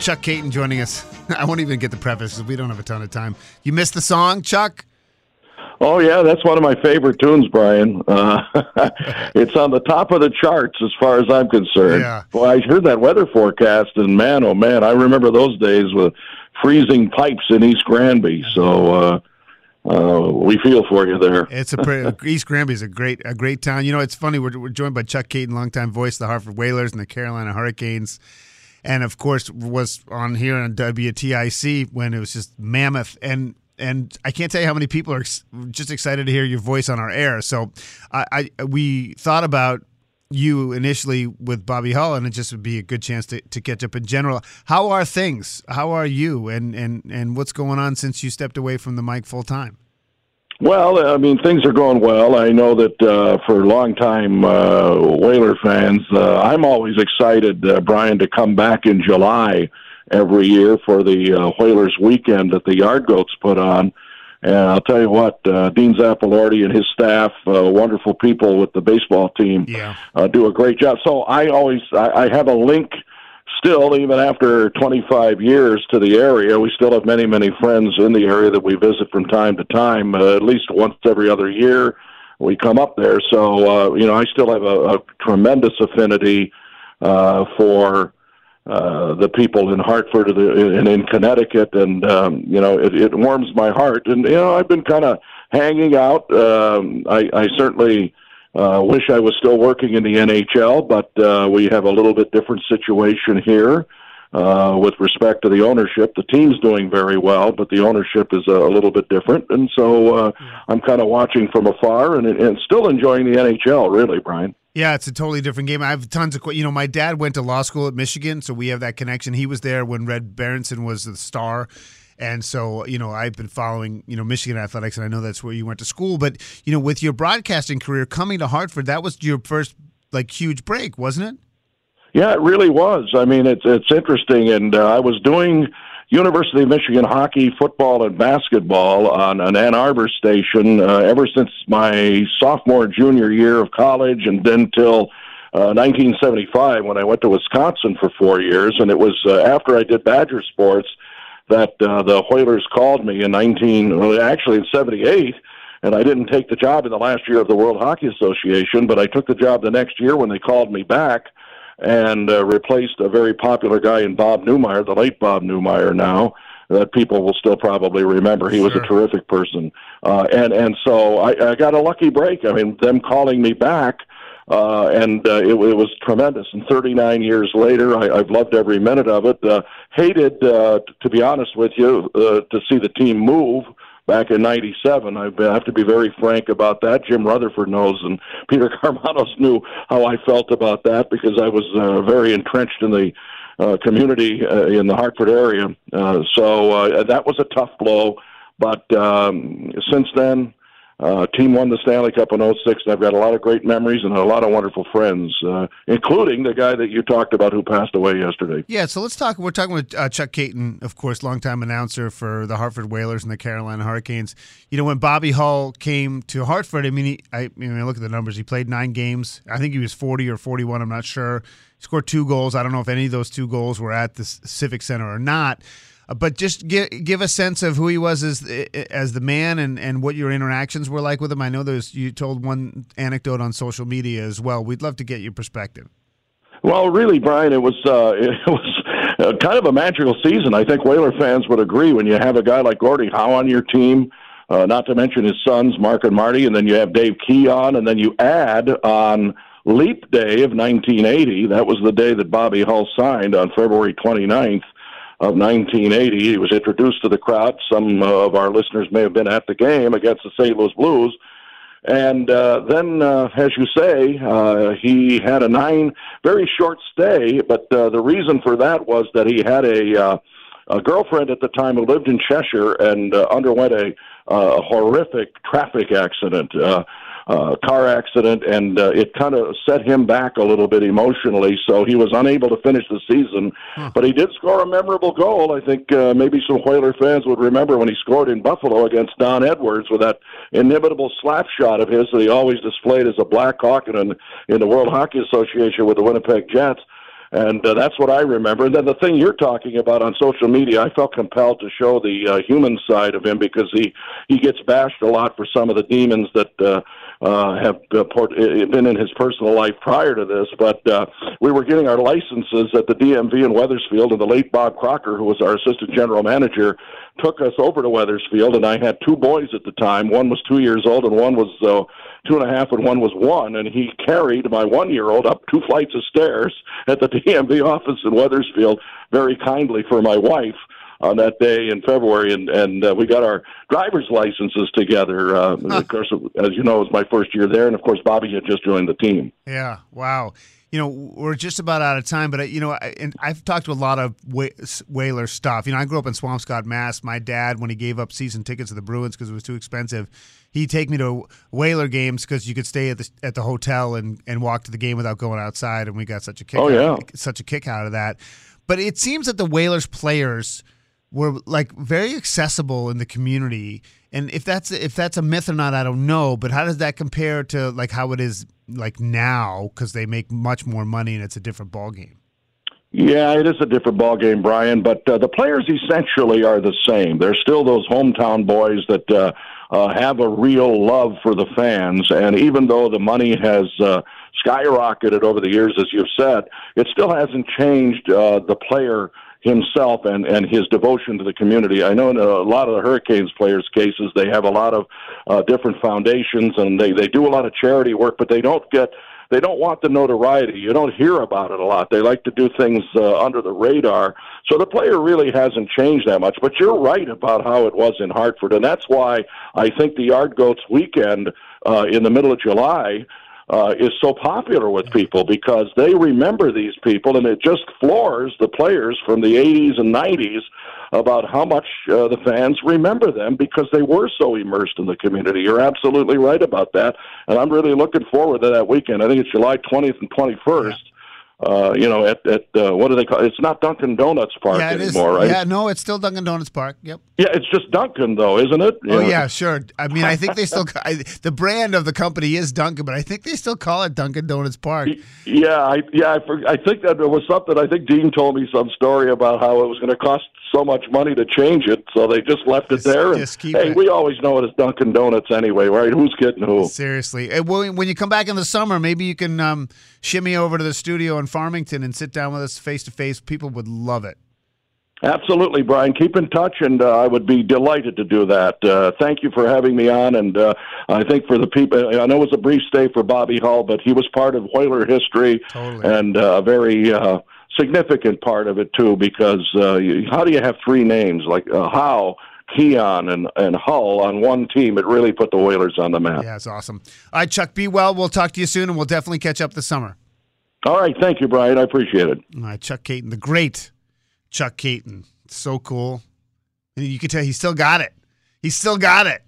Chuck Kaiton joining us. I won't even get the preface because we don't have a ton of time. You missed the song, Chuck? Oh yeah, that's one of my favorite tunes, Brian. Uh, it's on the top of the charts as far as I'm concerned. Yeah. Well, I heard that weather forecast, and man, oh man, I remember those days with freezing pipes in East Granby. So uh, uh, we feel for you there. It's a pretty, East Granby is a great a great town. You know, it's funny. We're, we're joined by Chuck Kaiton, longtime voice of the Hartford Whalers and the Carolina Hurricanes, and of course was on here on WTIC when it was just mammoth and. And I can't tell you how many people are ex- just excited to hear your voice on our air. So, I, I we thought about you initially with Bobby Hull, and it just would be a good chance to, to catch up in general. How are things? How are you? And, and, and what's going on since you stepped away from the mic full time? Well, I mean, things are going well. I know that uh, for longtime uh, Whaler fans, uh, I'm always excited, uh, Brian, to come back in July every year for the uh, Whalers weekend that the Yard Goats put on. And I'll tell you what, uh, Dean Zappalorti and his staff, uh, wonderful people with the baseball team, Yeah. uh, do a great job. So I always I, I have a link still, even after 25 years to the area. We still have many many friends in the area that we visit from time to time, uh, at least once every other year. We come up there, so uh, you know I still have a, a tremendous affinity uh, for uh, the people in Hartford and in Connecticut, and um, you know it, it warms my heart. And you know I've been kind of hanging out. Um, I, I certainly uh, wish I was still working in the NHL, but uh, we have a little bit different situation here. Uh, with respect to the ownership, the team's doing very well, but the ownership is a, a little bit different, and so uh, I'm kind of watching from afar and, and still enjoying the NHL. Really, Brian. Yeah, it's a totally different game. I have tons of, you know, my dad went to law school at Michigan, so we have that connection. He was there when Red Berenson was the star. And so, you know, I've been following, you know, Michigan athletics, and I know that's where you went to school. But, you know, with your broadcasting career coming to Hartford, that was your first, like, huge break, wasn't it? Yeah, it really was. I mean, it's it's interesting, and uh, I was doing University of Michigan hockey, football, and basketball on an Ann Arbor station uh, ever since my sophomore, junior year of college, and then till uh, 1975 when I went to Wisconsin for four years. And it was uh, after I did Badger sports that uh, the Whalers called me in 19, well, actually in 78 and I didn't take the job in the last year of the World Hockey Association, but I took the job the next year when they called me back and uh, replaced a very popular guy in Bob Neumeier, the late Bob Neumeier now. That people will still probably remember. He was Sure. a terrific person, uh, and and so I, I got a lucky break. I mean, them calling me back, uh, and uh, it, it was tremendous. And 39 years later, I, I've loved every minute of it. Uh, hated, uh, t- to be honest with you, uh, to see the team move back in '97. I have to be very frank about that. Jim Rutherford knows, and Peter Karmanos knew how I felt about that because I was uh, very entrenched in the uh, community uh, in the Hartford area. Uh, so uh, that was a tough blow. But um, since then, uh, team won the Stanley Cup in '06, and I've got a lot of great memories and a lot of wonderful friends, uh, including the guy that you talked about who passed away yesterday. Yeah, so let's talk. We're talking with uh, Chuck Kaiton, of course, longtime announcer for the Hartford Whalers and the Carolina Hurricanes. You know, when Bobby Hull came to Hartford, I mean, he, I, I mean, look at the numbers. He played nine games. I think he was 40 or 41. I'm not sure. He scored two goals. I don't know if any of those two goals were at the Civic Center or not. Uh, But just give give a sense of who he was as as the man and, and what your interactions were like with him. I know there's you told one anecdote on social media as well. We'd love to get your perspective. Well, really, Brian, it was uh, it was uh, kind of a magical season. I think Whaler fans would agree when you have a guy like Gordie Howe on your team, uh, not to mention his sons Mark and Marty, and then you have Dave Keon, and then you add on Leap Day of 1980. That was the day that Bobby Hull signed on February 29th of 1980. He was introduced to the crowd. Some of our listeners may have been at the game against the St. Louis Blues. And uh, then, uh, as you say, uh, he had a nine, very short stay. But uh, the reason for that was that he had a, uh, a girlfriend at the time who lived in Cheshire and uh, underwent a, uh, horrific traffic accident, uh, uh, car accident, and uh, it kind of set him back a little bit emotionally. So he was unable to finish the season. But he did score a memorable goal. I think uh, maybe some Whaler fans would remember when he scored in Buffalo against Don Edwards with that inimitable slap shot of his that he always displayed as a Black Hawk in, in the World Hockey Association with the Winnipeg Jets. And uh, that's what I remember. And then the thing you're talking about on social media, I felt compelled to show the uh, human side of him because he he gets bashed a lot for some of the demons that uh, uh, have uh, uh, been in his personal life prior to this. But uh, we were getting our licenses at the DMV in Wethersfield, and the late Bob Crocker, who was our assistant general manager, took us over to Wethersfield, and I had two boys at the time. One was two years old, and one was uh, two and a half, and one was one. And he carried my one-year-old up two flights of stairs at the DMV office in Wethersfield, very kindly for my wife on that day in February, and and uh, we got our driver's licenses together. Uh, huh. Of course, as you know, it was my first year there, and of course, Bobby had just joined the team. Yeah, wow you know, we're just about out of time, but I, you know, I, and I've talked to a lot of Whaler stuff. You know, I grew up in Swampscott, Mass. My dad, when he gave up season tickets to the Bruins because it was too expensive, he'd take me to Whaler games because you could stay at the at the hotel and and walk to the game without going outside, and we got such a kick. Oh yeah, such a kick out of that. But it seems that the Whalers players were like very accessible in the community. And if that's if that's a myth or not, I don't know. But how does that compare to like how it is like now because they make much more money and it's a different ball game. Yeah, it is a different ball game, Brian. But uh, the players essentially are the same. They're still those hometown boys that uh, uh, have a real love for the fans. And even though the money has uh, skyrocketed over the years, as you've said, it still hasn't changed uh, the player himself and and his devotion to the community. I know in a lot of the Hurricanes players' cases, they have a lot of uh, different foundations and they they do a lot of charity work, but they don't get they don't want the notoriety. You don't hear about it a lot. They like to do things uh, under the radar. So the player really hasn't changed that much. But you're right about how it was in Hartford, and that's why I think the Yard Goats weekend uh, in the middle of July uh, is so popular with people because they remember these people, and it just floors the players from the 80s and 90s about how much uh, the fans remember them because they were so immersed in the community. You're absolutely right about that, and I'm really looking forward to that weekend. I think it's July 20th and 21st uh, you know, at, at uh, what do they call it? It's not Dunkin' Donuts Park yeah, anymore, is. right? Yeah, no, it's still Dunkin' Donuts Park. Yep. Yeah, it's just Dunkin' though, isn't it? You oh know? yeah, sure. I mean, I think they still I, the brand of the company is Dunkin', but I think they still call it Dunkin' Donuts Park. Yeah, I, yeah, I, I think that there was something. I think Dean told me some story about how it was going to cost so much money to change it, so they just left just, it there. And, hey, it. we always know it as Dunkin' Donuts anyway, right? Who's kidding who? Seriously, when you come back in the summer, maybe you can um, shimmy over to the studio in Farmington and sit down with us face to face. People would love it. Absolutely, Brian. Keep in touch, and uh, I would be delighted to do that. Uh, thank you for having me on, and uh, I think for the people, I know it was a brief stay for Bobby Hull, but he was part of Whaler history totally. and uh, a very uh, significant part of it too. Because uh, how do you have three names like Howe? Keon and, and Hull on one team, it really put the Whalers on the map. Yeah, it's awesome. All right, Chuck, be well. We'll talk to you soon, and we'll definitely catch up this summer. All right. Thank you, Brian. I appreciate it. All right, Chuck Kaiton, the great Chuck Kaiton. So cool. And you can tell he still got it. He still got it.